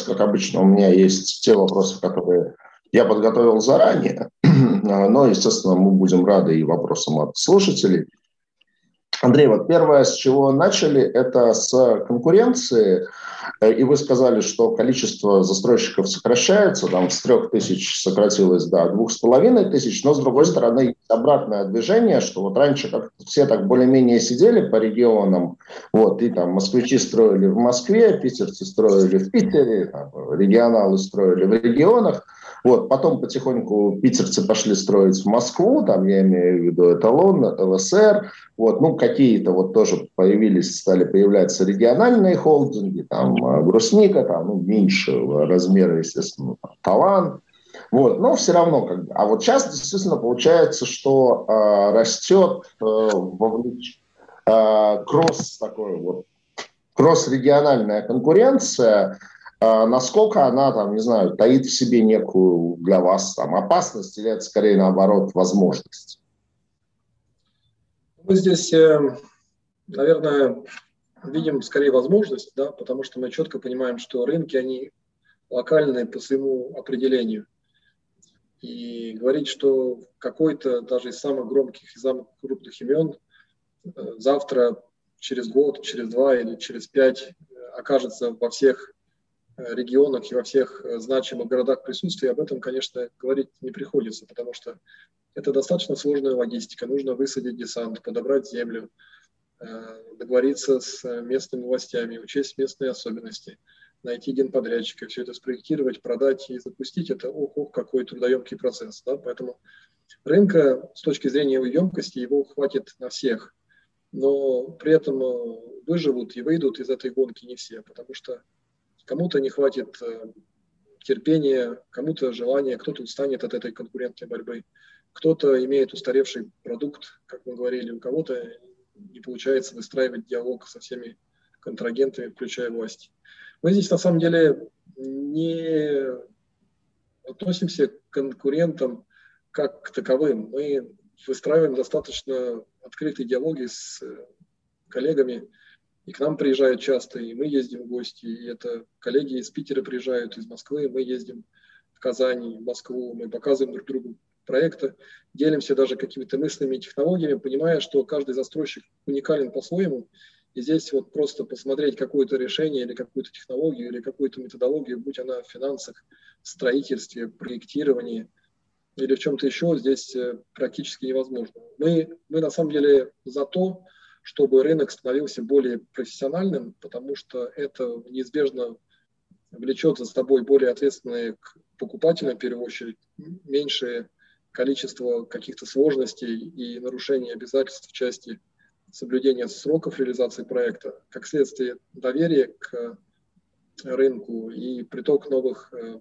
Как обычно, у меня есть те вопросы, которые я подготовил заранее, но, естественно, мы будем рады и вопросам от слушателей. Андрей, вот первое, с чего начали, это с конкуренции. Э, и вы сказали, что количество застройщиков сокращается, там с трех тысяч сократилось до двух с половиной тысяч, но с другой стороны есть обратное движение, что вот раньше как все так более-менее сидели по регионам, вот, и там москвичи строили в Москве, питерцы строили в Питере, там, регионалы строили в регионах, вот, потом потихоньку питерцы пошли строить в Москву, там я имею в виду эталон, ЛСР, вот, ну, какие-то вот тоже появились, стали появляться региональные холдинги, там, э, Брусника, там, ну, меньшего размера, естественно, там, Талант, вот, но все равно, как бы. А вот сейчас действительно получается, что э, растет э, вовлеч... э, кросс такой вот кросс-региональная конкуренция, а насколько она, там, не знаю, таит в себе некую для вас там, опасность или это скорее наоборот возможность? Мы здесь, э, наверное, видим скорее возможность, да, потому что мы четко понимаем, что рынки, они локальные по своему определению. И говорить, что какой-то даже из самых громких и самых крупных имен э, завтра, через год, через два или через пять э, окажется во всех регионах и во всех э, значимых городах присутствия, об этом, конечно, говорить не приходится, потому что это достаточно сложная логистика. Нужно высадить десант, подобрать землю, э, договориться с местными властями, учесть местные особенности, найти генподрядчика, все это спроектировать, продать и запустить. Это ох, ох какой трудоемкий процесс. Да? Поэтому рынка с точки зрения его емкости его хватит на всех. Но при этом выживут и выйдут из этой гонки не все, потому что Кому-то не хватит э, терпения, кому-то желания, кто-то устанет от этой конкурентной борьбы, кто-то имеет устаревший продукт, как мы говорили, у кого-то не получается выстраивать диалог со всеми контрагентами, включая власти. Мы здесь на самом деле не относимся к конкурентам как к таковым. Мы выстраиваем достаточно открытые диалоги с коллегами, и к нам приезжают часто, и мы ездим в гости, и это коллеги из Питера приезжают, из Москвы, мы ездим в Казань, в Москву, мы показываем друг другу проекты, делимся даже какими-то мыслями и технологиями, понимая, что каждый застройщик уникален по-своему, и здесь вот просто посмотреть какое-то решение или какую-то технологию или какую-то методологию, будь она в финансах, строительстве, проектировании или в чем-то еще, здесь э, практически невозможно. Мы, мы на самом деле за то, чтобы рынок становился более профессиональным, потому что это неизбежно влечет за собой более ответственные к покупателям, в первую очередь, меньшее количество каких-то сложностей и нарушений обязательств в части соблюдения сроков реализации проекта, как следствие доверия к рынку и приток новых э,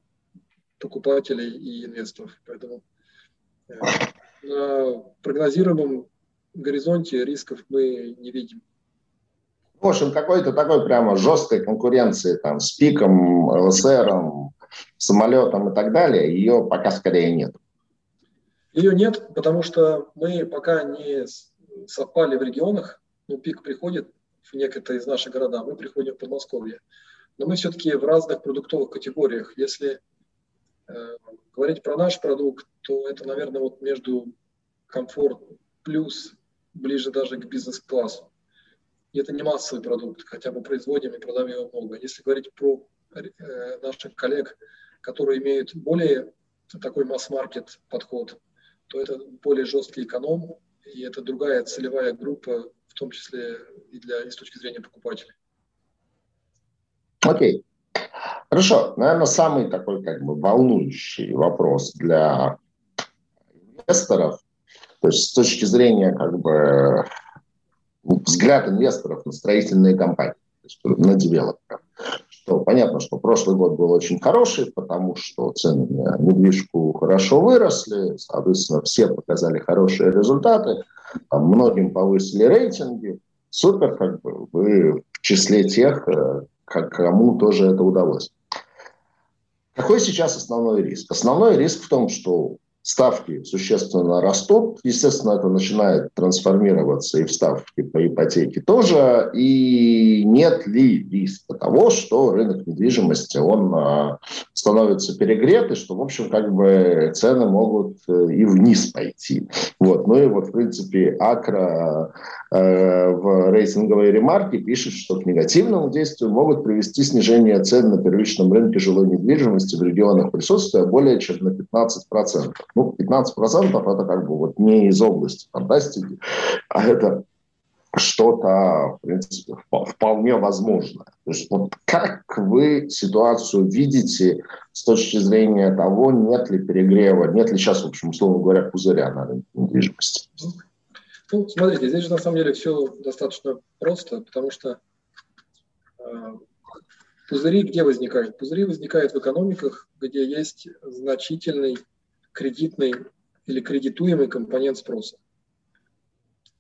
покупателей и инвесторов. Поэтому э, на прогнозируемом горизонте рисков мы не видим. В общем, какой-то такой прямо жесткой конкуренции там с пиком, ЛСРом, самолетом и так далее, ее пока скорее нет. Ее нет, потому что мы пока не совпали в регионах. Ну, пик приходит в некоторые из наших городов, мы приходим в Подмосковье. Но мы все-таки в разных продуктовых категориях. Если э, говорить про наш продукт, то это, наверное, вот между комфорт плюс ближе даже к бизнес-классу. И это не массовый продукт, хотя мы производим и продаем его много. Если говорить про э, наших коллег, которые имеют более такой масс-маркет подход, то это более жесткий эконом, и это другая целевая группа, в том числе и, для, и с точки зрения покупателей. Окей. Хорошо. Наверное, самый такой как бы волнующий вопрос для инвесторов то есть с точки зрения как бы взгляд инвесторов на строительные компании, то есть на девелоперов, что понятно, что прошлый год был очень хороший, потому что цены на недвижку хорошо выросли, соответственно, все показали хорошие результаты, там, многим повысили рейтинги. Супер, как бы вы в числе тех, э, кому тоже это удалось. Какой сейчас основной риск? Основной риск в том, что ставки существенно растут. Естественно, это начинает трансформироваться и в ставки по ипотеке тоже. И нет ли риска того, что рынок недвижимости, он а, становится перегрет, и что, в общем, как бы цены могут э, и вниз пойти. Вот. Ну и вот, в принципе, Акра э, в рейтинговой ремарке пишет, что к негативному действию могут привести снижение цен на первичном рынке жилой недвижимости в регионах присутствия более чем на 15%. Ну, 15% это как бы вот не из области фантастики, а это что-то, в принципе, вполне возможно. То есть, вот как вы ситуацию видите с точки зрения того, нет ли перегрева, нет ли сейчас, в общем, условно говоря, пузыря на рынке недвижимости? Ну, смотрите, здесь же на самом деле все достаточно просто, потому что э, пузыри где возникают? Пузыри возникают в экономиках, где есть значительный кредитный или кредитуемый компонент спроса.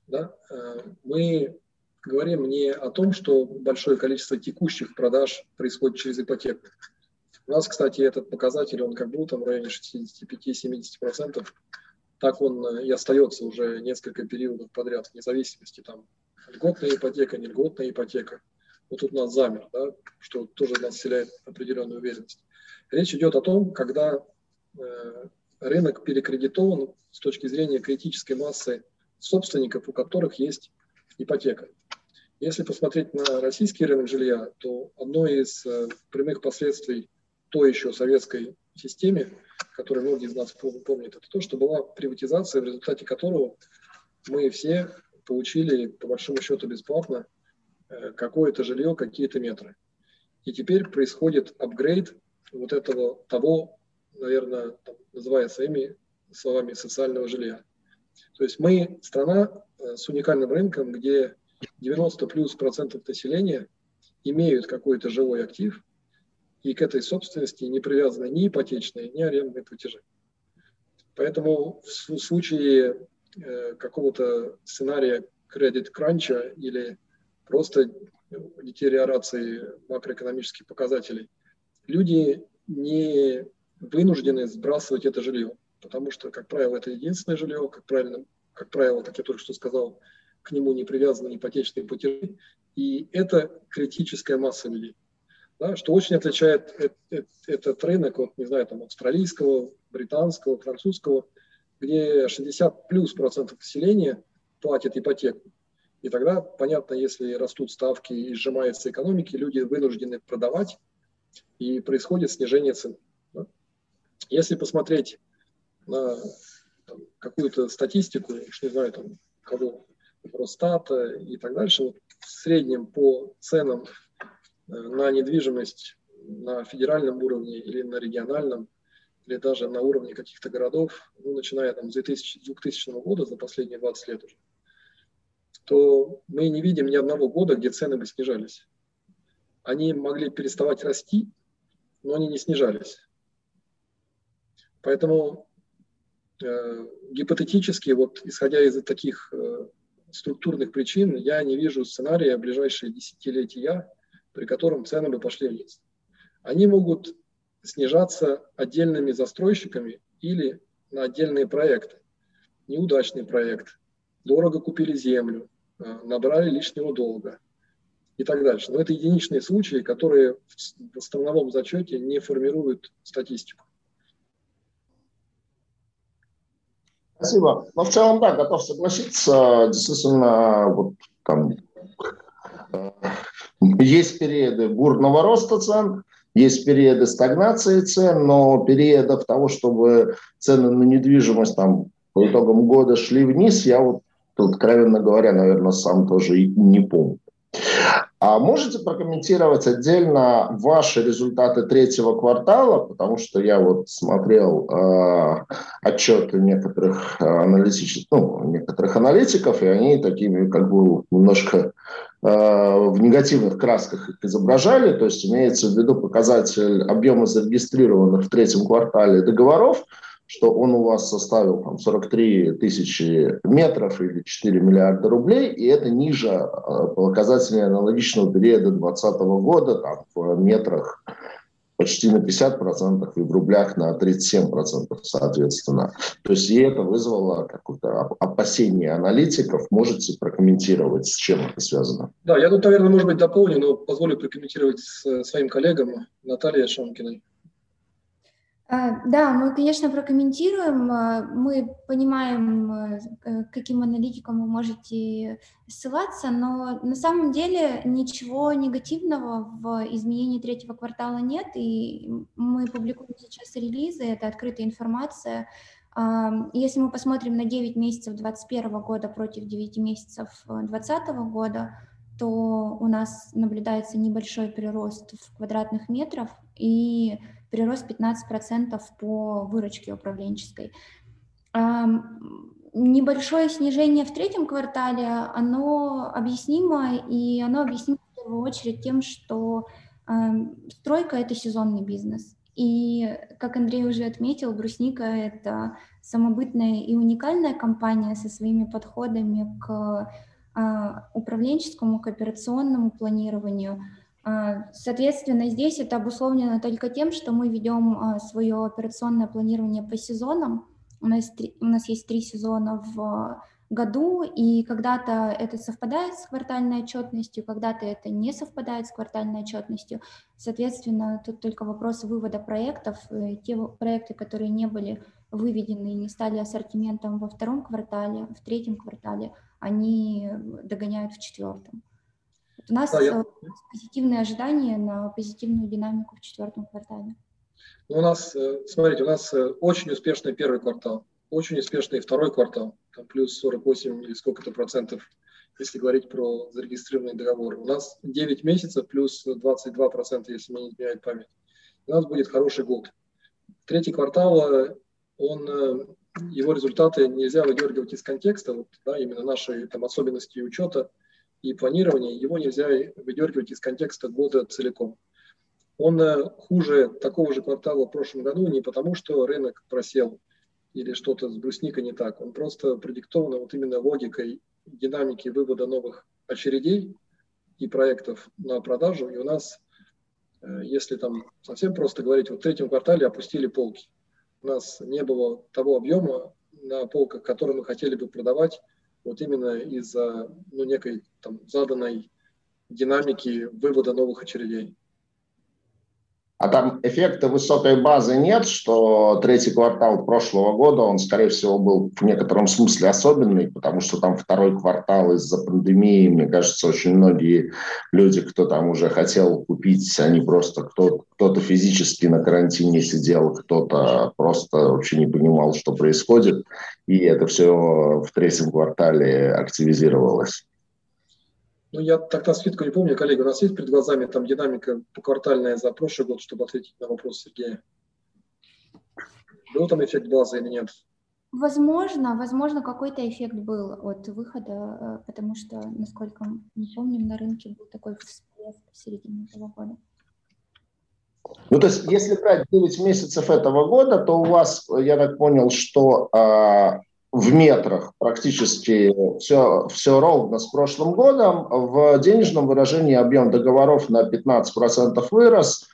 Да? Э, мы говорим не о том, что большое количество текущих продаж происходит через ипотеку. У нас, кстати, этот показатель, он как был там в районе 65-70%, так он э, и остается уже несколько периодов подряд, вне зависимости там льготная ипотека, не льготная ипотека. Вот тут у нас замер, да, что тоже нас вселяет определенную уверенность. Речь идет о том, когда э, рынок перекредитован с точки зрения критической массы собственников, у которых есть ипотека. Если посмотреть на российский рынок жилья, то одно из э, прямых последствий той еще советской системе, которую многие из нас помнят, это то, что была приватизация, в результате которого мы все получили, по большому счету, бесплатно э, какое-то жилье, какие-то метры. И теперь происходит апгрейд вот этого того наверное, там, называя своими словами социального жилья. То есть мы страна э, с уникальным рынком, где 90 плюс процентов населения имеют какой-то жилой актив, и к этой собственности не привязаны ни ипотечные, ни арендные платежи. Поэтому в случае э, какого-то сценария кредит-кранча или просто детериорации макроэкономических показателей, люди не вынуждены сбрасывать это жилье, потому что, как правило, это единственное жилье, как, правильно, как правило, как я только что сказал, к нему не привязаны ипотечные платежи, и это критическая масса людей. Да, что очень отличает этот рынок от, не знаю, там, австралийского, британского, французского, где 60 плюс процентов населения платит ипотеку. И тогда, понятно, если растут ставки и сжимается экономики, люди вынуждены продавать, и происходит снижение цен. Если посмотреть на какую-то статистику, уж не знаю, там, кого, Росстата и так дальше, вот в среднем по ценам э, на недвижимость на федеральном уровне или на региональном, или даже на уровне каких-то городов, ну, начиная там, с 2000, 2000 года, за последние 20 лет уже, то мы не видим ни одного года, где цены бы снижались. Они могли переставать расти, но они не снижались. Поэтому э, гипотетически, вот исходя из таких э, структурных причин, я не вижу сценария ближайшие десятилетия, при котором цены бы пошли вниз. Они могут снижаться отдельными застройщиками или на отдельные проекты. Неудачный проект, дорого купили землю, э, набрали лишнего долга и так дальше. Но это единичные случаи, которые в основном зачете не формируют статистику. Спасибо. Но в целом, да, готов согласиться. Действительно, вот там э, есть периоды бурного роста цен, есть периоды стагнации цен, но периодов того, чтобы цены на недвижимость там по итогам года шли вниз, я вот, откровенно говоря, наверное, сам тоже и не помню. А можете прокомментировать отдельно ваши результаты третьего квартала, потому что я вот смотрел э, отчеты некоторых аналитических, ну, некоторых аналитиков, и они такими как бы немножко э, в негативных красках их изображали, то есть имеется в виду показатель объема зарегистрированных в третьем квартале договоров, что он у вас составил там, 43 тысячи метров или 4 миллиарда рублей, и это ниже э, показателей аналогичного периода 2020 года там, в метрах почти на 50% и в рублях на 37% соответственно. То есть и это вызвало какое-то опасение аналитиков. Можете прокомментировать, с чем это связано? Да, я тут, наверное, может быть, дополню, но позволю прокомментировать с своим коллегам Натальей Шонкиной. А, да, мы, конечно, прокомментируем. А, мы понимаем, э, каким аналитикам вы можете ссылаться, но на самом деле ничего негативного в изменении третьего квартала нет, и мы публикуем сейчас релизы, это открытая информация. А, если мы посмотрим на 9 месяцев 2021 года против 9 месяцев 2020 года, то у нас наблюдается небольшой прирост в квадратных метров, и прирост 15% по выручке управленческой. Небольшое снижение в третьем квартале, оно объяснимо, и оно объяснимо в первую очередь тем, что стройка – это сезонный бизнес. И, как Андрей уже отметил, Брусника – это самобытная и уникальная компания со своими подходами к а, управленческому, к операционному планированию – соответственно, здесь это обусловлено только тем, что мы ведем а, свое операционное планирование по сезонам. У нас, у нас есть три сезона в году, и когда-то это совпадает с квартальной отчетностью, когда-то это не совпадает с квартальной отчетностью. Соответственно, тут только вопрос вывода проектов. Э, те проекты, которые не были выведены и не стали ассортиментом во втором квартале, в третьем квартале, они догоняют в четвертом. У нас да, я... Э, позитивные ожидания на позитивную динамику в четвертом квартале. Ну, у нас, э, смотрите, у нас э, очень успешный первый квартал, очень успешный второй квартал, там плюс 48 или сколько-то процентов, если говорить про зарегистрированные договоры. У нас 9 месяцев плюс 22 процента, если мне не изменяет память. У нас будет хороший год. Третий квартал, он, его результаты нельзя выдергивать из контекста, вот, да, именно нашей там, особенности учета – и планирования, его нельзя выдергивать из контекста года целиком. Он э, хуже такого же квартала в прошлом году не потому, что рынок просел или что-то с брусникой не так. Он просто продиктован вот именно логикой динамики вывода новых очередей и проектов на продажу. И у нас, э, если там совсем просто говорить, вот в третьем квартале опустили полки. У нас не было того объема на полках, который мы хотели бы продавать вот именно из-за ну, некой там, заданной динамики вывода новых очередей. А там эффекта высокой базы нет, что третий квартал прошлого года, он, скорее всего, был в некотором смысле особенный, потому что там второй квартал из-за пандемии, мне кажется, очень многие люди, кто там уже хотел купить, они просто, кто, кто-то физически на карантине сидел, кто-то просто вообще не понимал, что происходит, и это все в третьем квартале активизировалось. Ну, я на скидку не помню, коллеги, у нас есть перед глазами там динамика поквартальная за прошлый год, чтобы ответить на вопрос Сергея? Был там эффект базы или нет? Возможно, возможно, какой-то эффект был от выхода, э, потому что, насколько мы помним, на рынке был такой всплеск в середине этого года. Ну, то есть, если брать 9 месяцев этого года, то у вас, я так понял, что а, в метрах практически все, все ровно с прошлым годом. В денежном выражении объем договоров на 15% вырос.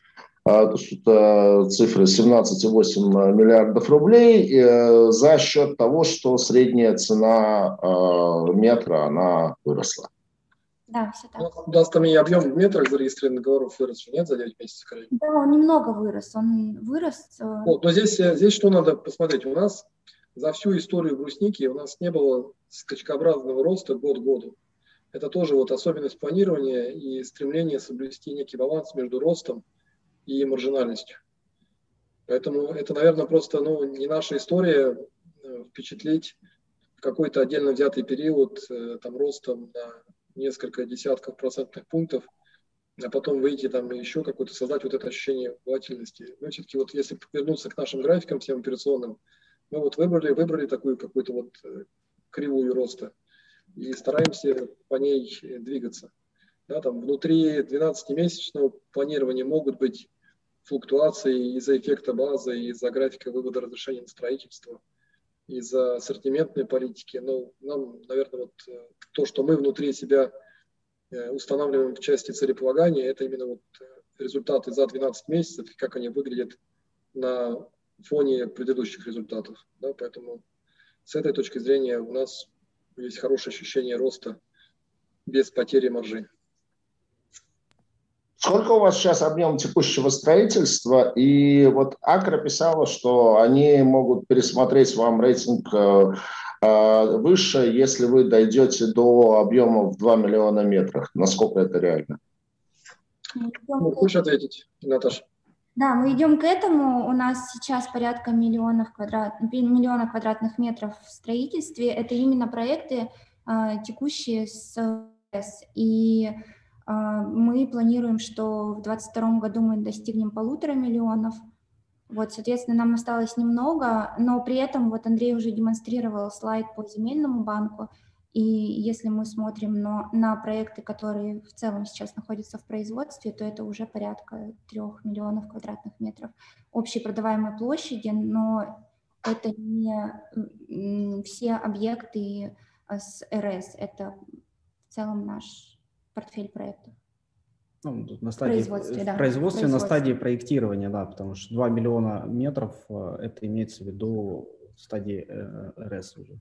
А, то есть это цифры 17,8 миллиардов рублей э, за счет того, что средняя цена э, метра она выросла. Да, все так. Ну, у нас там и объем в метрах зарегистрированных договоров вырос, нет, за 9 месяцев, коллеги? Да, он немного вырос, он вырос. Э, вот, но здесь, здесь что надо посмотреть? У нас за всю историю брусники у нас не было скачкообразного роста год к году. Это тоже вот особенность планирования и стремление соблюсти некий баланс между ростом и маржинальностью. Поэтому это, наверное, просто ну, не наша история э, впечатлить какой-то отдельно взятый период э, там, ростом на несколько десятков процентных пунктов, а потом выйти там еще какой-то, создать вот это ощущение волатильности. Но все-таки вот если вернуться к нашим графикам всем операционным, мы вот выбрали, выбрали такую какую-то вот э, кривую роста и стараемся по ней двигаться. Да, там внутри 12-месячного планирования могут быть флуктуации из-за эффекта базы, из-за графика вывода разрешения на строительство, из-за ассортиментной политики. Но нам, наверное, вот э, то, что мы внутри себя э, устанавливаем в части целеполагания, это именно вот результаты за 12 месяцев как они выглядят на фоне предыдущих результатов. Да, поэтому с этой точки зрения у нас есть хорошее ощущение роста без потери маржи. Сколько у вас сейчас объем текущего строительства? И вот Акра писала, что они могут пересмотреть вам рейтинг э, э, выше, если вы дойдете до объема в 2 миллиона метров. Насколько это реально? Ну, хочешь ответить, Наташа? Да, мы идем к этому. У нас сейчас порядка миллионов квадрат, миллиона квадратных метров в строительстве. Это именно проекты, э, текущие с и а, мы планируем, что в 2022 году мы достигнем полутора миллионов. Вот, соответственно, нам осталось немного, но при этом вот Андрей уже демонстрировал слайд по земельному банку, и если мы смотрим на, на проекты, которые в целом сейчас находятся в производстве, то это уже порядка трех миллионов квадратных метров общей продаваемой площади, но это не все объекты с РС, это в целом наш портфель проектов. Ну, на стадии, производстве, да. в производстве, на стадии проектирования, да, потому что 2 миллиона метров, э, это имеется в виду в стадии э, РС уже.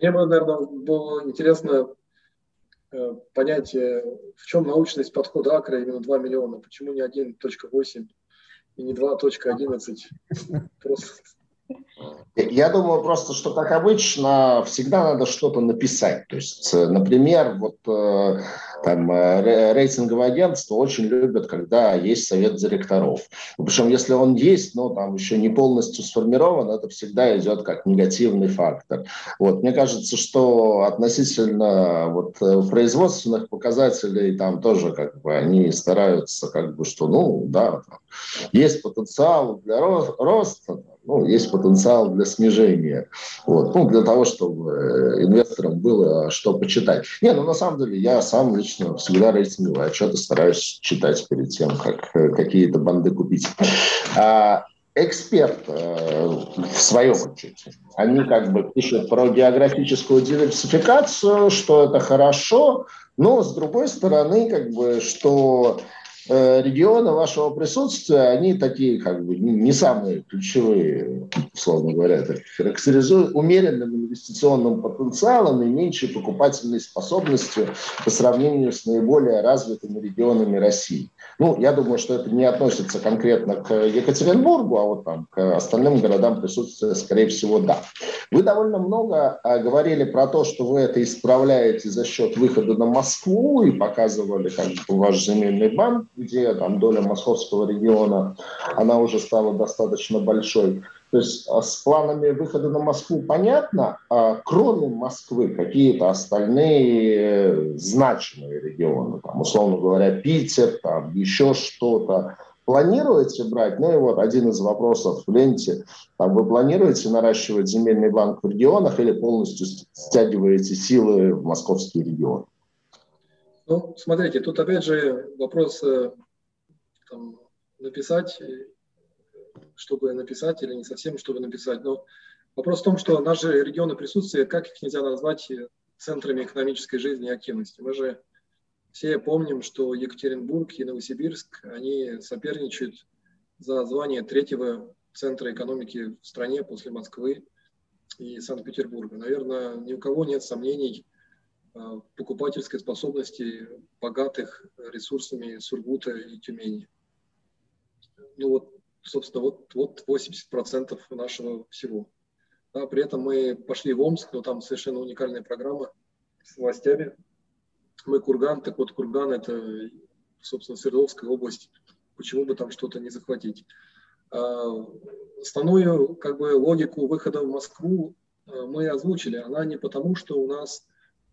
Мне бы, наверное, было интересно э, понять, в чем научность подхода Акра именно 2 миллиона, почему не 1.8 и не 2.11. Просто я думаю просто, что, как обычно, всегда надо что-то написать. То есть, например, вот там э, рейтинговые агентства очень любят, когда есть совет директоров. Причем, если он есть, но там еще не полностью сформирован, это всегда идет как негативный фактор. Вот. Мне кажется, что относительно вот, э, производственных показателей там тоже как бы они стараются как бы, что ну да, там, есть потенциал для роста, ну, есть потенциал для снижения. Вот. Ну, для того, чтобы э, инвесторам было что почитать. Не, ну на самом деле я сам лично всегда рейтинговые отчеты стараюсь читать перед тем, как э, какие-то банды купить. А, эксперт э, в своем отчете. Они как бы пишут про географическую диверсификацию, что это хорошо, но с другой стороны, как бы, что Э, регионы вашего присутствия, они такие как бы не самые ключевые, условно говоря, это характеризуют умеренным инвестиционным потенциалом и меньшей покупательной способностью по сравнению с наиболее развитыми регионами России. Ну, я думаю, что это не относится конкретно к Екатеринбургу, а вот там к остальным городам присутствия, скорее всего, да. Вы довольно много а, говорили про то, что вы это исправляете за счет выхода на Москву и показывали как бы ваш земельный банк, где там доля московского региона, она уже стала достаточно большой. То есть а, с планами выхода на Москву понятно, а кроме Москвы какие-то остальные значимые регионы, там, условно говоря, Питер, там, еще что-то, планируете брать? Ну и вот один из вопросов в ленте. Там, вы планируете наращивать земельный банк в регионах или полностью стягиваете силы в московский регион? Ну, смотрите, тут опять же вопрос э, там, написать, э, чтобы написать, или не совсем, чтобы написать. Но вопрос в том, что наши регионы присутствия, как их нельзя назвать э, центрами экономической жизни и активности? Мы же все помним, что Екатеринбург и Новосибирск, они соперничают за звание третьего центра экономики в стране после Москвы и Санкт-Петербурга. Наверное, ни у кого нет сомнений – покупательской способности богатых ресурсами Сургута и Тюмени. Ну вот, собственно, вот, вот 80% нашего всего. Да, при этом мы пошли в Омск, но там совершенно уникальная программа с властями. Мы Курган, так вот Курган – это, собственно, Свердловская область. Почему бы там что-то не захватить? А, основную как бы, логику выхода в Москву э, мы озвучили. Она не потому, что у нас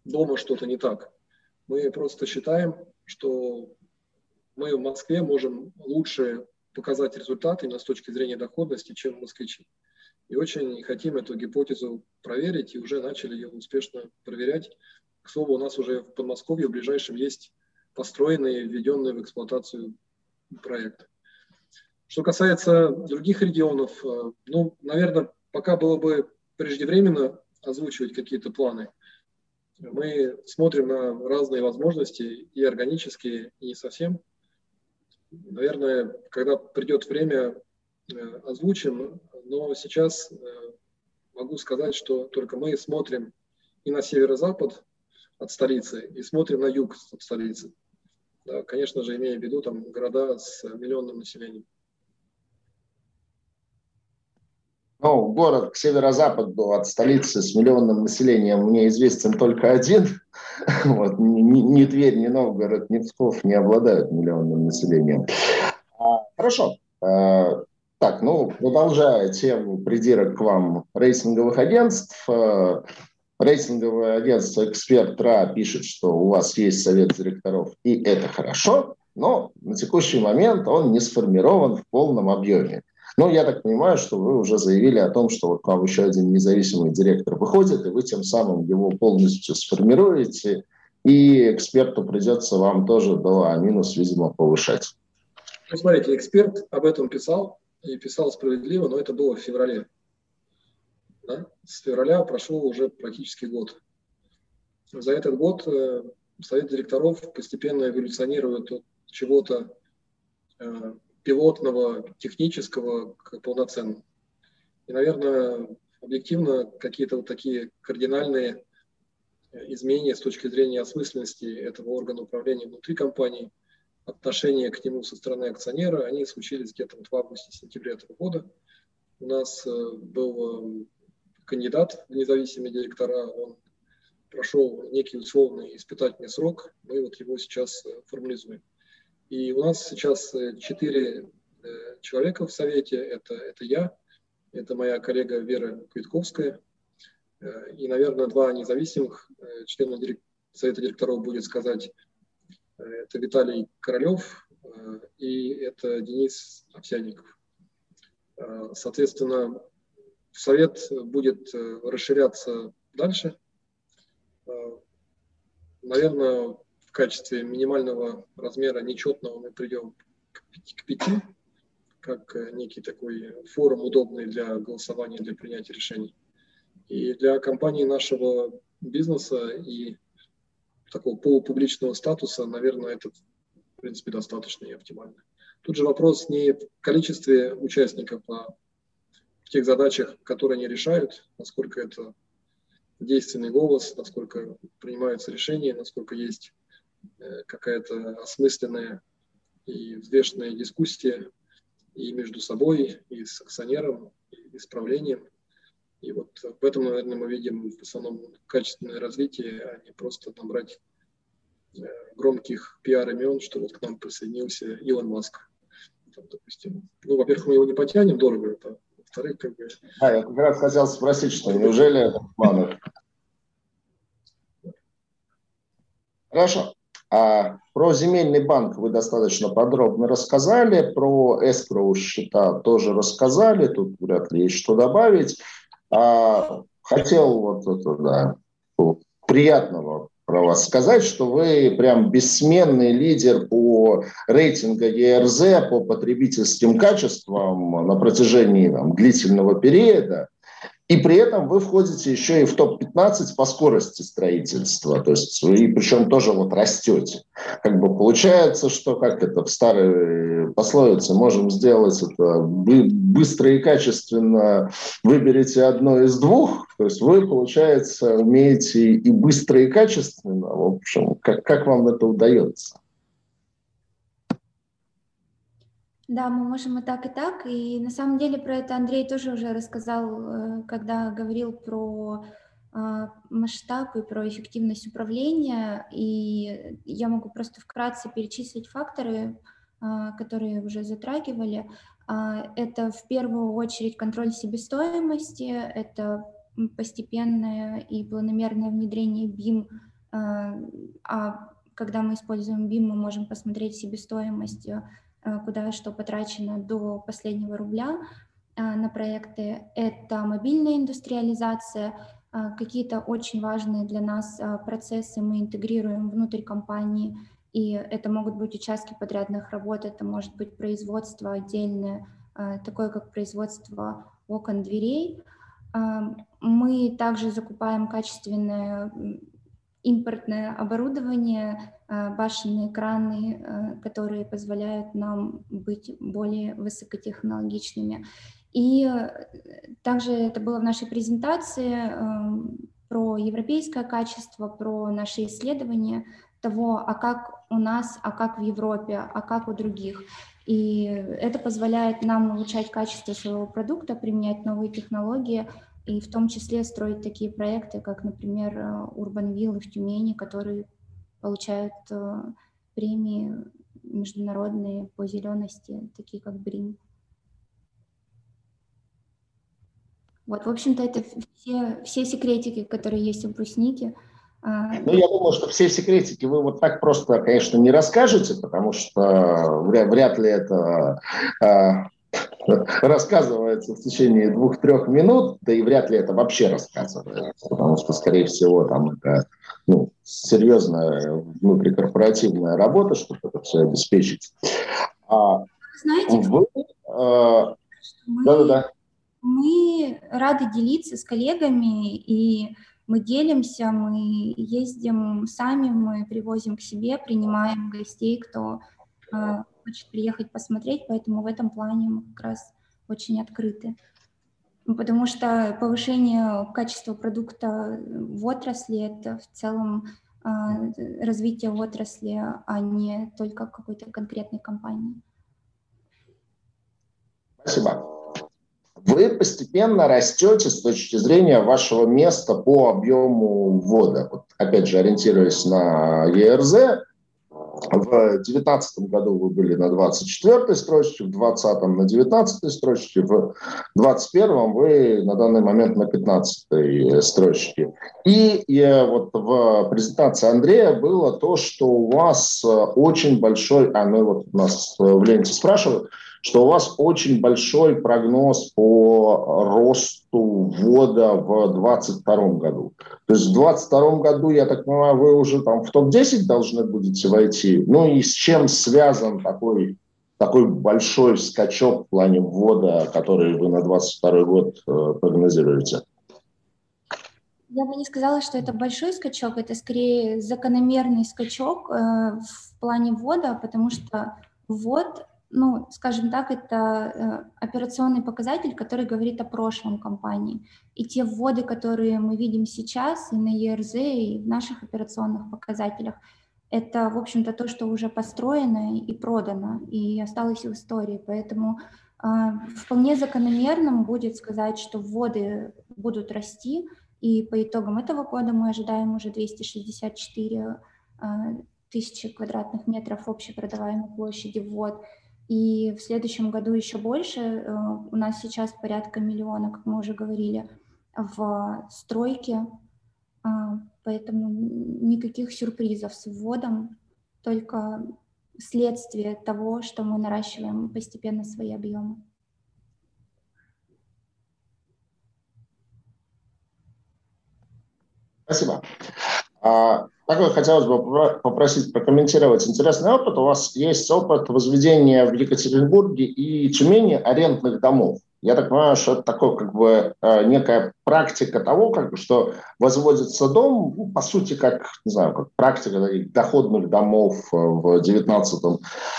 дома что-то не так. Мы просто считаем, что мы в Москве можем лучше показать результаты именно с точки зрения доходности, чем москвичи. И очень хотим эту гипотезу проверить и уже начали ее успешно проверять. К слову, у нас уже в Подмосковье в ближайшем есть построенные, введенные в эксплуатацию проекты. Что касается других регионов, э, ну, наверное, пока было бы преждевременно озвучивать какие-то планы – мы смотрим на разные возможности, и органические, и не совсем. наверное, когда придет время, озвучим, но сейчас могу сказать, что только мы смотрим и на северо-запад от столицы, и смотрим на юг от столицы. Да, конечно же, имея в виду там города с миллионным населением. Ну, город к северо-западу от столицы с миллионным населением мне известен только один. Вот, ни, ни Тверь, ни Новгород, ни Псков не обладают миллионным населением. А, хорошо. А, так, ну, продолжая тему придирок к вам рейтинговых агентств, а, рейтинговое агентство «Эксперт РА» пишет, что у вас есть совет директоров, и это хорошо, но на текущий момент он не сформирован в полном объеме. Ну, я так понимаю, что вы уже заявили о том, что вот к вам еще один независимый директор выходит, и вы тем самым его полностью сформируете, и эксперту придется вам тоже до А минус, видимо, повышать. Ну, смотрите, эксперт об этом писал, и писал справедливо, но это было в феврале. Да? С февраля прошел уже практически год. За этот год э, совет директоров постепенно эволюционирует от чего-то э, пилотного, технического к полноценному. И, наверное, объективно какие-то вот такие кардинальные э, изменения с точки зрения осмысленности этого органа управления внутри компании, отношения к нему со стороны акционера, они случились где-то вот в августе-сентябре этого года. У нас э, был э, кандидат в независимые директора, он прошел некий условный испытательный срок, мы вот его сейчас формализуем. И у нас сейчас э, четыре э, человека в Совете. Это, это я, это моя коллега Вера Квитковская, э, и, наверное, два независимых члена Совета директоров будет сказать, это Виталий Королев и это Денис Овсянников. Соответственно, Совет будет расширяться дальше. Наверное, качестве минимального размера нечетного мы придем к пяти, как э, некий такой форум удобный для голосования, для принятия решений. И для компании нашего бизнеса и такого полупубличного статуса, наверное, это, в принципе, достаточно и оптимально. Тут же вопрос не в количестве участников, а в тех задачах, которые они решают, насколько это действенный голос, насколько принимаются решения, насколько есть какая-то осмысленная и взвешенная дискуссия и между собой, и с акционером, и с правлением. И вот в этом, наверное, мы видим в основном качественное развитие, а не просто набрать э, громких пиар-имен, что вот к нам присоединился Илон Маск. Там, допустим. Ну, во-первых, мы его не потянем дорого, это, во-вторых, как бы... А, я как раз хотел спросить, что неужели это планы? Хорошо. А про земельный банк вы достаточно подробно рассказали, про эскроу счета тоже рассказали, тут вряд ли есть что добавить. А, хотел вот это, да, приятного про вас сказать, что вы прям бессменный лидер по рейтингу ЕРЗ по потребительским качествам на протяжении там, длительного периода. И при этом вы входите еще и в топ-15 по скорости строительства. То есть, и причем тоже вот растете. Как бы получается, что, как это в старой пословице, можем сделать это быстро и качественно, выберите одно из двух. То есть вы, получается, умеете и быстро, и качественно. В общем, как, как вам это удается? Да, мы можем и так, и так. И на самом деле про это Андрей тоже уже рассказал, э, когда говорил про а, масштаб и про эффективность управления. И я могу просто вкратце перечислить факторы, а, которые уже затрагивали. А, это в первую очередь контроль себестоимости, это постепенное и планомерное внедрение BIM. А когда мы используем BIM, мы можем посмотреть себестоимость Э, куда что потрачено до последнего рубля э, на проекты. Это мобильная индустриализация, э, какие-то очень важные для нас процессы мы интегрируем внутрь компании, и это могут быть участки подрядных работ, это может быть производство отдельное, такое как производство окон, дверей. Мы также закупаем качественное импортное оборудование, башенные краны, которые позволяют нам быть более высокотехнологичными. И также это было в нашей презентации про европейское качество, про наши исследования того, а как у нас, а как в Европе, а как у других. И это позволяет нам улучшать качество своего продукта, применять новые технологии и в том числе строить такие проекты, как, например, Urban Ville в Тюмени, которые получают э, премии международные по зелености, такие как БРИН. Вот, в общем-то, это все, все секретики, которые есть у брусники. А, ну, я думаю, что все секретики вы вот так просто, конечно, не расскажете, потому что вряд, вряд ли это рассказывается в течение двух-трех минут, да и вряд ли это вообще рассказывается, потому что, скорее всего, там это ну, серьезная внутрикорпоративная работа, чтобы это все обеспечить. А Знаете, вы, э, да, да, да мы рады делиться с коллегами, и мы делимся, мы ездим сами, мы привозим к себе, принимаем гостей, кто э, хочет приехать посмотреть, поэтому в этом плане мы как раз очень открыты. Потому что повышение качества продукта в отрасли – это в целом э, развитие отрасли, а не только какой-то конкретной компании. Спасибо вы постепенно растете с точки зрения вашего места по объему ввода. Вот, опять же, ориентируясь на ЕРЗ, в 2019 году вы были на 24-й строчке, в 2020 на 19-й строчке, в 2021 вы на данный момент на 15-й строчке. И, и вот в презентации Андрея было то, что у вас очень большой, а ну вот у нас в ленте спрашивают, что у вас очень большой прогноз по росту ввода в 2022 году. То есть в 2022 году, я так понимаю, вы уже там в топ-10 должны будете войти. Ну и с чем связан такой, такой большой скачок в плане ввода, который вы на 2022 год э, прогнозируете? Я бы не сказала, что это большой скачок, это скорее закономерный скачок э, в плане ввода, потому что ввод ну, скажем так, это э, операционный показатель, который говорит о прошлом компании. И те вводы, которые мы видим сейчас и на ERZ, и в наших операционных показателях, это, в общем-то, то, что уже построено и продано, и осталось в истории. Поэтому э, вполне закономерным будет сказать, что вводы будут расти, и по итогам этого года мы ожидаем уже 264 э, тысячи квадратных метров общей продаваемой площади ввод. И в следующем году еще больше. Э, у нас сейчас порядка миллиона, как мы уже говорили, в стройке. А, поэтому никаких сюрпризов с вводом, только следствие того, что мы наращиваем постепенно свои объемы. Спасибо. А, такой хотелось бы попросить прокомментировать интересный опыт. У вас есть опыт возведения в Екатеринбурге и Тюмени арендных домов. Я так понимаю, что это такое как бы э, некая практика того, как, что возводится дом, ну, по сути, как, не знаю, как практика доходных домов э, в 19-20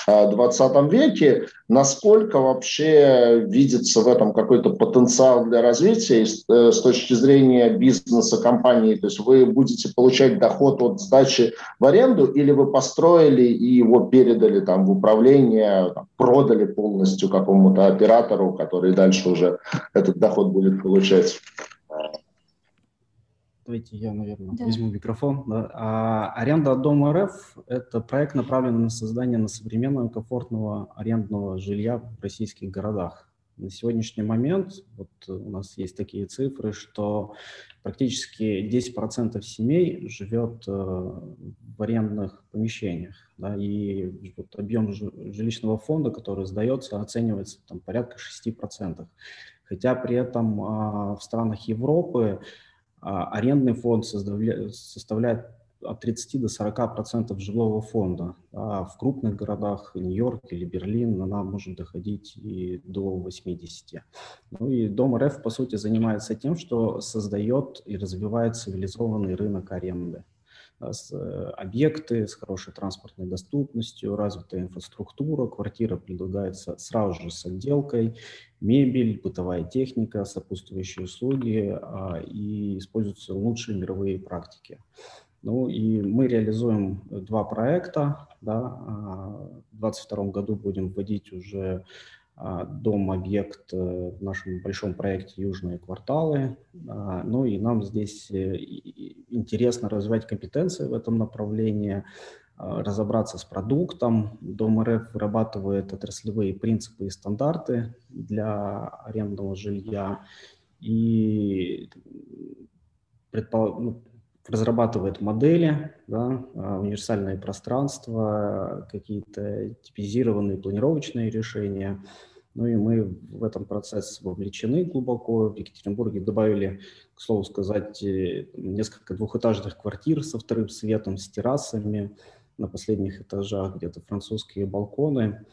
э, веке. Насколько вообще видится в этом какой-то потенциал для развития с точки зрения бизнеса компании? То есть вы будете получать доход от сдачи в аренду или вы построили и его передали там в управление, там, продали полностью какому-то оператору, который дальше уже этот доход будет получать. Давайте я, наверное, да. возьму микрофон. Да. А, аренда дома РФ – это проект, направленный на создание на современного комфортного арендного жилья в российских городах. На сегодняшний момент вот у нас есть такие цифры, что практически 10% семей живет э, в арендных помещениях. Да, и вот объем жилищного фонда, который сдается, оценивается там, порядка 6%. Хотя при этом а, в странах Европы арендный фонд составляет от 30 до 40 процентов жилого фонда. А в крупных городах, Нью-Йорк или Берлин, она может доходить и до 80. Ну и Дом РФ, по сути, занимается тем, что создает и развивает цивилизованный рынок аренды. С э, объекты с хорошей транспортной доступностью, развитая инфраструктура, квартира предлагается сразу же с отделкой, мебель, бытовая техника, сопутствующие услуги а, и используются лучшие мировые практики. Ну и мы реализуем два проекта. Да, а, в 2022 году будем вводить уже дом-объект э, в нашем большом проекте «Южные кварталы». А, ну и нам здесь э, интересно развивать компетенции в этом направлении, а, разобраться с продуктом. Дом РФ вырабатывает отраслевые принципы и стандарты для арендного жилья и предпол... разрабатывает модели, да, универсальные пространства, какие-то типизированные планировочные решения. Ну и мы в этом процесс вовлечены глубоко. В Екатеринбурге добавили, к слову сказать, э, несколько двухэтажных квартир со вторым светом, с террасами. На последних этажах где-то французские балконы.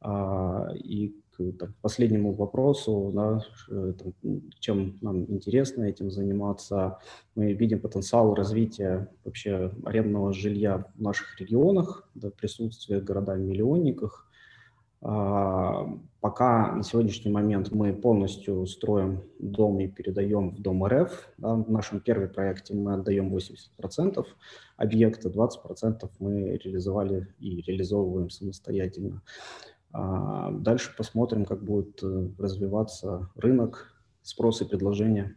А, и к последнему вопросу, да, чем нам интересно этим заниматься, мы видим потенциал развития вообще арендного жилья в наших регионах, да, присутствие города-миллионниках. А, пока на сегодняшний момент мы полностью строим дом и передаем в Дом РФ. Да, в нашем первом проекте мы отдаем 80% объекта, 20% мы реализовали и реализовываем самостоятельно. А дальше посмотрим, как будет э, развиваться рынок, спрос и предложение.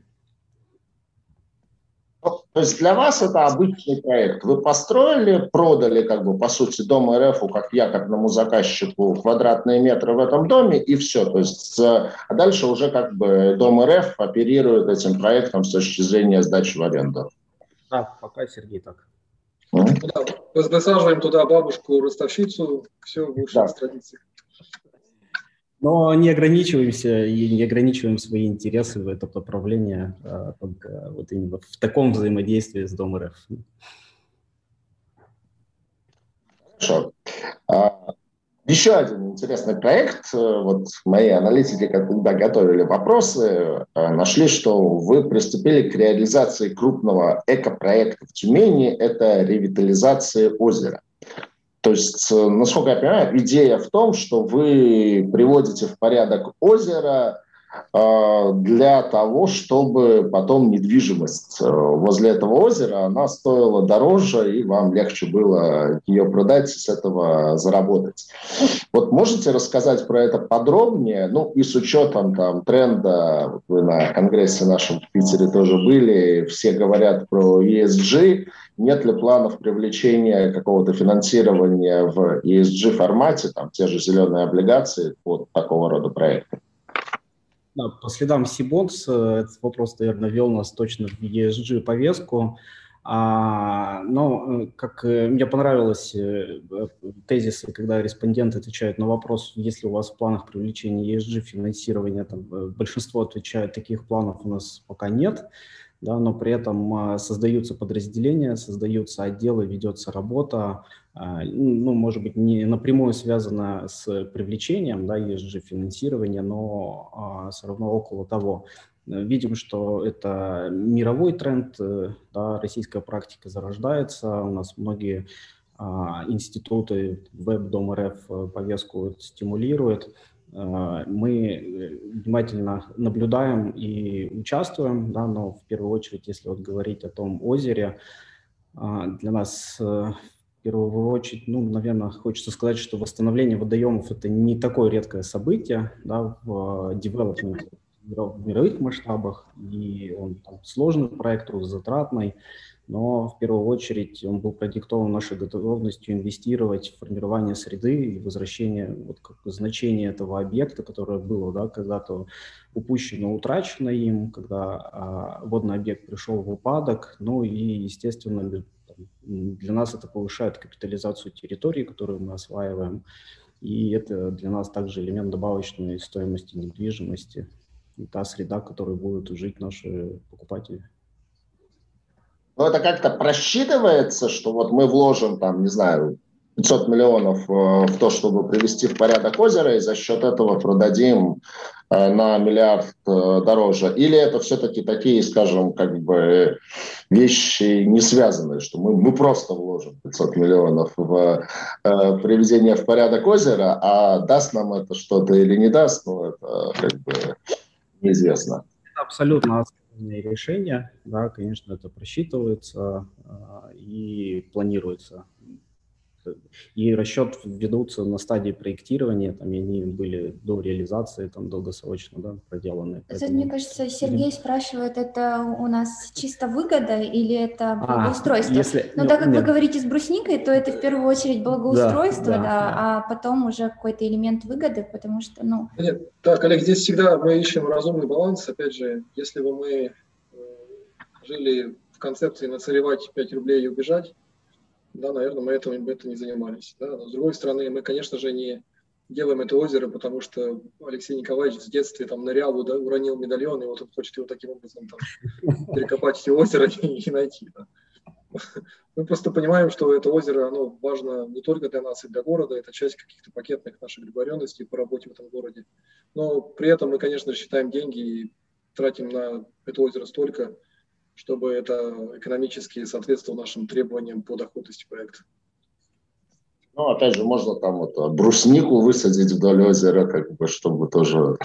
То есть для вас это обычный проект. Вы построили, продали, как бы, по сути, дом РФ как якорному заказчику квадратные метры в этом доме, и все. То есть, а дальше уже как бы дом РФ оперирует этим проектом с точки зрения сдачи в аренду. Да, пока Сергей так. Mm-hmm. Да, высаживаем туда бабушку-ростовщицу, все в лучших да. традициях. Но не ограничиваемся и не ограничиваем свои интересы в это направление а, вот именно в таком взаимодействии с Дом РФ. Хорошо. А, еще один интересный проект. Вот мои аналитики, когда готовили вопросы, а, нашли, что вы приступили к реализации крупного экопроекта в Тюмени. Это ревитализация озера. То есть, э, насколько я понимаю, идея в том, что вы приводите в порядок озеро для того, чтобы потом недвижимость э, возле этого озера, она стоила дороже, и вам легче было ее продать с этого заработать. Вот можете рассказать про это подробнее? Ну и с учетом там тренда, вы на конгрессе нашем в Питере тоже были, все говорят про ESG, нет ли планов привлечения какого-то финансирования в ESG формате, там те же зеленые облигации под такого рода проекты? Да, по следам Сибонс этот вопрос, наверное, вел нас точно в ESG повестку. А, но как э, мне понравилось э, тезисы, когда респонденты отвечают на вопрос, есть ли у вас в планах привлечения ESG финансирования, там, э, большинство отвечает, таких планов у нас пока нет да, но при этом а, создаются подразделения, создаются отделы, ведется работа, а, ну, может быть, не напрямую связана с привлечением, да, есть же финансирование, но а, все равно около того. Видим, что это мировой тренд, э, да, российская практика зарождается, у нас многие институты, веб-дом РФ э, повестку стимулируют, мы э, внимательно наблюдаем и участвуем, да, но в первую очередь, если вот говорить о том озере, а, для нас э, в первую очередь, ну, наверное, хочется сказать, что восстановление водоемов – это не такое редкое событие да, в девелопменте в мировых масштабах, и он там, сложный проект, затратный, но в первую очередь он был продиктован нашей готовностью инвестировать в формирование среды и возвращение вот, как значения этого объекта, которое было да, когда-то упущено, утрачено им, когда а, водный объект пришел в упадок, ну и, естественно, для нас это повышает капитализацию территории, которую мы осваиваем, и это для нас также элемент добавочной стоимости недвижимости, та среда, в которой будут жить наши покупатели. Но это как-то просчитывается, что вот мы вложим там, не знаю, 500 миллионов в то, чтобы привести в порядок озеро, и за счет этого продадим на миллиард дороже? Или это все-таки такие, скажем, как бы вещи не связанные, что мы, мы просто вложим 500 миллионов в э, приведение в порядок озера, а даст нам это что-то или не даст, ну, это как бы неизвестно. Абсолютно осознанные решения, да, конечно, это просчитывается э, и планируется и расчет ведутся на стадии проектирования, там они были до реализации, там долгосрочно да, проделаны. Поэтому... Мне кажется, Сергей спрашивает, это у нас чисто выгода или это а, благоустройство? А, если... Но ну, так как нет. вы говорите с брусникой, то это в первую очередь благоустройство, да, да, да, да. а потом уже какой-то элемент выгоды, потому что, ну... Нет, да, коллеги, здесь всегда мы ищем разумный баланс. Опять же, если бы мы э, жили в концепции нацелевать 5 рублей и убежать, да, наверное, мы этим бы это не занимались. Да. Но с другой стороны, мы, конечно же, не делаем это озеро, потому что Алексей Николаевич в детстве там нырял, да, уронил медальон, и вот он хочет его таким образом там, перекопать все озеро и, и найти. Да. Мы просто понимаем, что это озеро, оно важно не только для нас и для города, это часть каких-то пакетных наших договоренностей по работе в этом городе. Но при этом мы, конечно, считаем деньги и тратим на это озеро столько, чтобы это экономически соответствовало нашим требованиям по доходности проекта. Ну, опять же, можно там это, бруснику высадить вдоль озера, как бы, чтобы тоже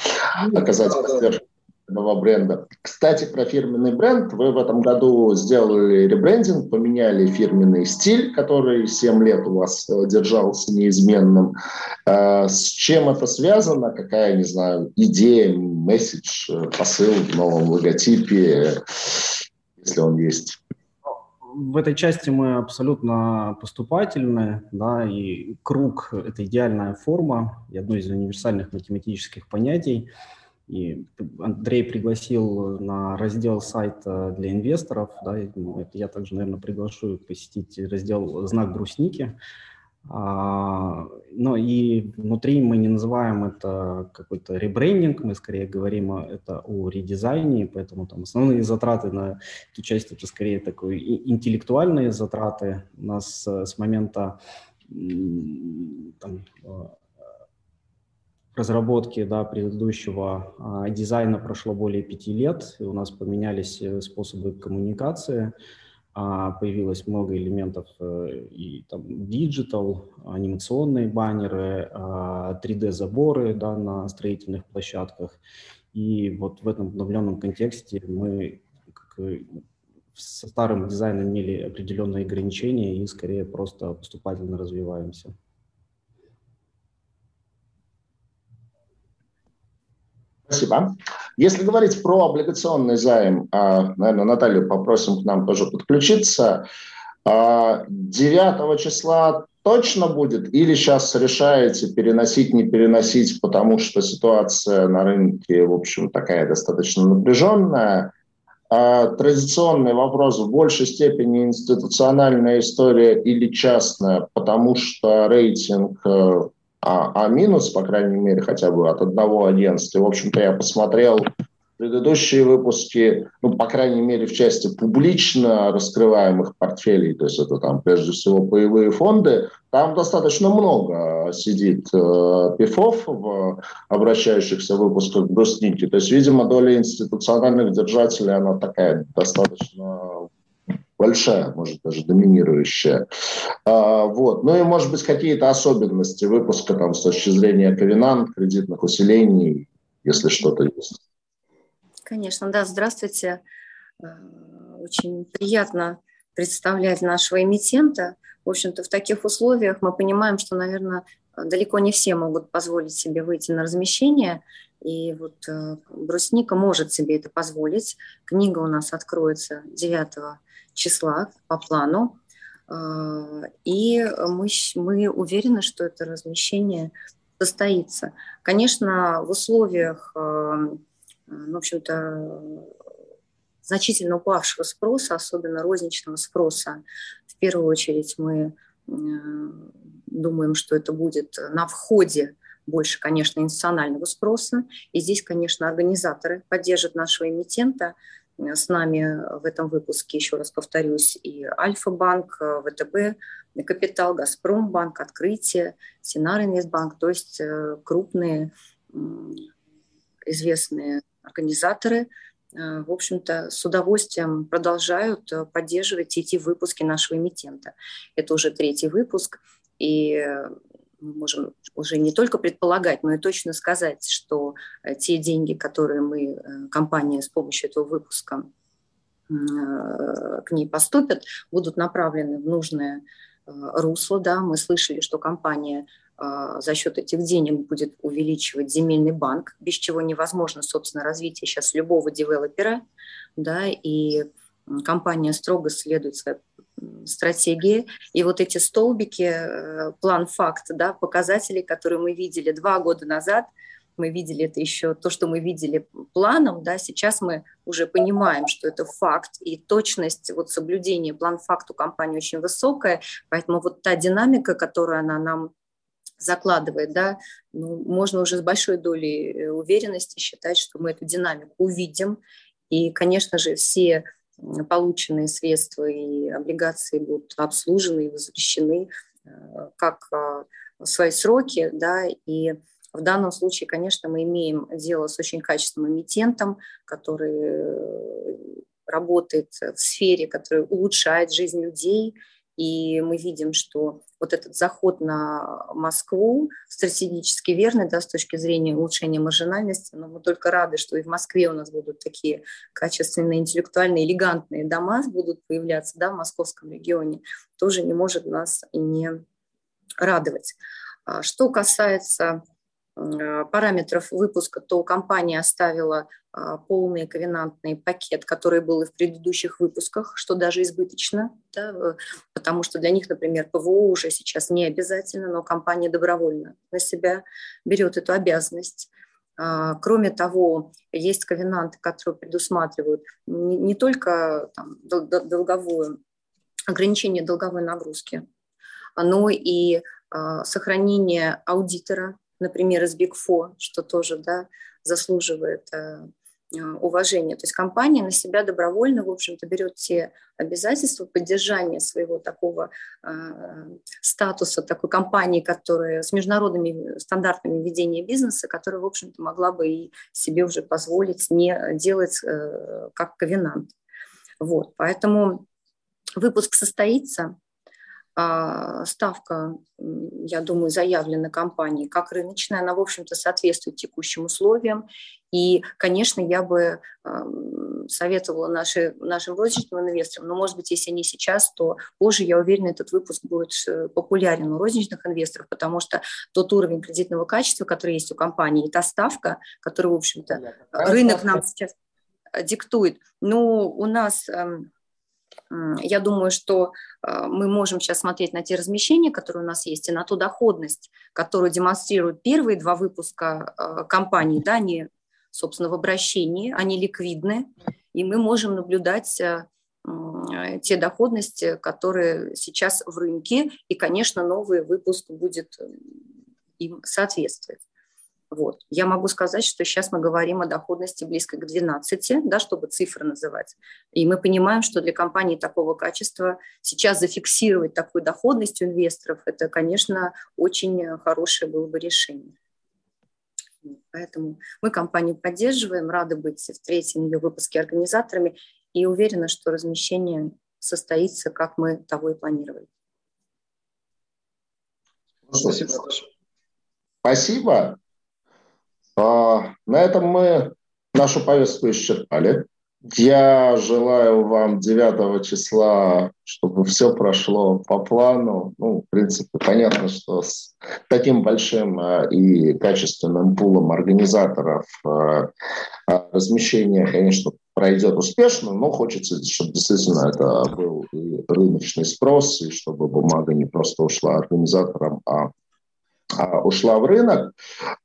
оказать да, поддержку да. бренда. Кстати, про фирменный бренд. Вы в этом году сделали ребрендинг, поменяли фирменный стиль, который 7 лет у вас э, держался неизменным. Э, с чем это связано? Какая, не знаю, идея, месседж, э, посыл в новом логотипе? Если он есть? В этой части мы абсолютно поступательны, да, и круг – это идеальная форма и одно из универсальных математических понятий. И Андрей пригласил на раздел сайта для инвесторов, да, я также, наверное, приглашу посетить раздел «Знак брусники», но и внутри мы не называем это какой-то ребрендинг, мы скорее говорим это о редизайне, поэтому там основные затраты на эту часть это скорее такой интеллектуальные затраты. У нас э, с момента там, э, разработки да, предыдущего а, дизайна прошло более пяти лет, и у нас поменялись э, способы коммуникации. А, появилось много элементов э, и там digital, анимационные баннеры, 3D-заборы а, да, на строительных площадках. И вот в этом обновленном контексте мы как, со старым дизайном имели определенные ограничения и скорее просто поступательно развиваемся. Спасибо. Если говорить про облигационный займ, а, наверное, Наталью попросим к нам тоже подключиться. 9 а, числа точно будет или сейчас решаете переносить, не переносить, потому что ситуация на рынке, в общем, такая достаточно напряженная? А, традиционный вопрос в большей степени институциональная история или частная, потому что рейтинг э, а, а минус, по крайней мере, хотя бы от одного агентства. В общем-то, я посмотрел предыдущие выпуски, ну, по крайней мере, в части публично раскрываемых портфелей, то есть это там прежде всего паевые фонды, там достаточно много сидит э, пифов в обращающихся выпусках брусники. То есть, видимо, доля институциональных держателей, она такая достаточно большая, может даже доминирующая. А, вот. Ну и, может быть, какие-то особенности выпуска там, с точки зрения ковенант, кредитных усилений, если что-то есть. Конечно, да, здравствуйте. Э, очень приятно представлять нашего эмитента. В общем-то, в таких условиях мы понимаем, что, наверное, далеко не все могут позволить себе выйти на размещение. И вот э, Брусника может себе это позволить. Книга у нас откроется 9 числа по плану. А, и мы, мы уверены, что это размещение состоится. Конечно, в условиях, а, в общем-то, значительно упавшего спроса, особенно розничного спроса, в первую очередь мы думаем, что это будет на входе больше, конечно, институционального спроса. И здесь, конечно, организаторы поддержат нашего эмитента с нами в этом выпуске, еще раз повторюсь, и Альфа-банк, ВТБ, Капитал, Газпромбанк, Открытие, Синар Инвестбанк, то есть крупные известные организаторы, в общем-то, с удовольствием продолжают поддерживать эти выпуски нашего эмитента. Это уже третий выпуск, и мы можем уже не только предполагать, но и точно сказать, что э, те деньги, которые мы, э, компания с помощью этого выпуска э, к ней поступят, будут направлены в нужное русло. Да. Мы слышали, что компания за счет этих денег будет увеличивать земельный банк, без чего невозможно, собственно, развитие сейчас любого девелопера. Да, и компания строго следует своей стратегии. И вот эти столбики, э, план факт, да, показатели, которые мы видели два года назад, мы видели это еще, то, что мы видели планом, да, сейчас мы уже понимаем, что это факт, и точность вот соблюдения план факт у компании очень высокая, поэтому вот та динамика, которую она нам закладывает, да, ну, можно уже с большой долей э, уверенности считать, что мы эту динамику увидим, и, конечно же, все полученные средства и облигации будут обслужены и возвращены э, как э, в свои сроки, да, и в данном случае, конечно, мы имеем дело с очень качественным эмитентом, который э, работает в сфере, которая улучшает жизнь людей, и мы видим, что вот этот заход на Москву стратегически верный да, с точки зрения улучшения маржинальности, но мы только рады, что и в Москве у нас будут такие качественные, интеллектуальные, элегантные дома будут появляться да, в московском регионе, тоже не может нас не радовать. А что касается параметров выпуска, то компания оставила а, полный ковенантный пакет, который был и в предыдущих выпусках, что даже избыточно, да, потому что для них, например, ПВО уже сейчас не обязательно, но компания добровольно на себя берет эту обязанность. А, кроме того, есть ковенанты, которые предусматривают не, не только там, долговую, ограничение долговой нагрузки, но и а, сохранение аудитора например, из Big Four, что тоже да, заслуживает э, э, уважения. То есть компания на себя добровольно, в общем-то, берет те обязательства поддержания своего такого э, статуса, такой компании, которая с международными стандартами ведения бизнеса, которая, в общем-то, могла бы и себе уже позволить не делать э, как ковенант. Вот, поэтому выпуск состоится, ставка, я думаю, заявлена компанией как рыночная, она, в общем-то, соответствует текущим условиям. И, конечно, я бы советовала наши, нашим розничным инвесторам, но, может быть, если не сейчас, то позже, я уверена, этот выпуск будет э, популярен у розничных инвесторов, потому что тот уровень кредитного качества, который есть у компании, и та ставка, которую, в общем-то, рынок нам сейчас э, диктует. Ну, у нас я думаю, что а, мы можем сейчас смотреть на те размещения, которые у нас есть, и на ту доходность, которую демонстрируют первые два выпуска а, компании, да, они, собственно, в обращении, они ликвидны, и мы можем наблюдать а, те доходности, которые сейчас в рынке, и, конечно, новый выпуск будет им соответствовать. Вот. Я могу сказать, что сейчас мы говорим о доходности близко к 12, да, чтобы цифры называть. И мы понимаем, что для компании такого качества сейчас зафиксировать такую доходность у инвесторов, это, конечно, очень хорошее было бы решение. Поэтому мы компанию поддерживаем, рады быть в третьем ее выпуске организаторами и уверены, что размещение состоится, как мы того и планировали. Спасибо. Спасибо. А, на этом мы нашу повестку исчерпали. Я желаю вам 9 числа, чтобы все прошло по плану. Ну, в принципе, понятно, что с таким большим э, и качественным пулом организаторов э, э, размещение, конечно, пройдет успешно, но хочется, чтобы действительно это был рыночный спрос, и чтобы бумага не просто ушла организаторам, а а, ушла в рынок,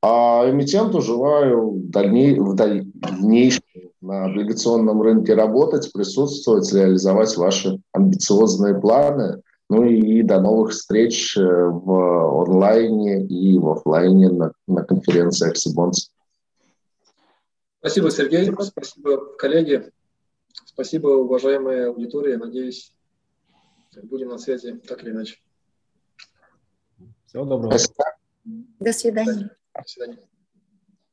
а эмитенту желаю в, дальней, в дальнейшем на облигационном рынке работать, присутствовать, реализовать ваши амбициозные планы. Ну и до новых встреч э, в онлайне и в офлайне на, на конференциях Сибонс. Спасибо, Сергей. Спасибо, коллеги. Спасибо, уважаемая аудитория. Надеюсь, будем на связи так или иначе. Всего доброго. До свидания. До свидания.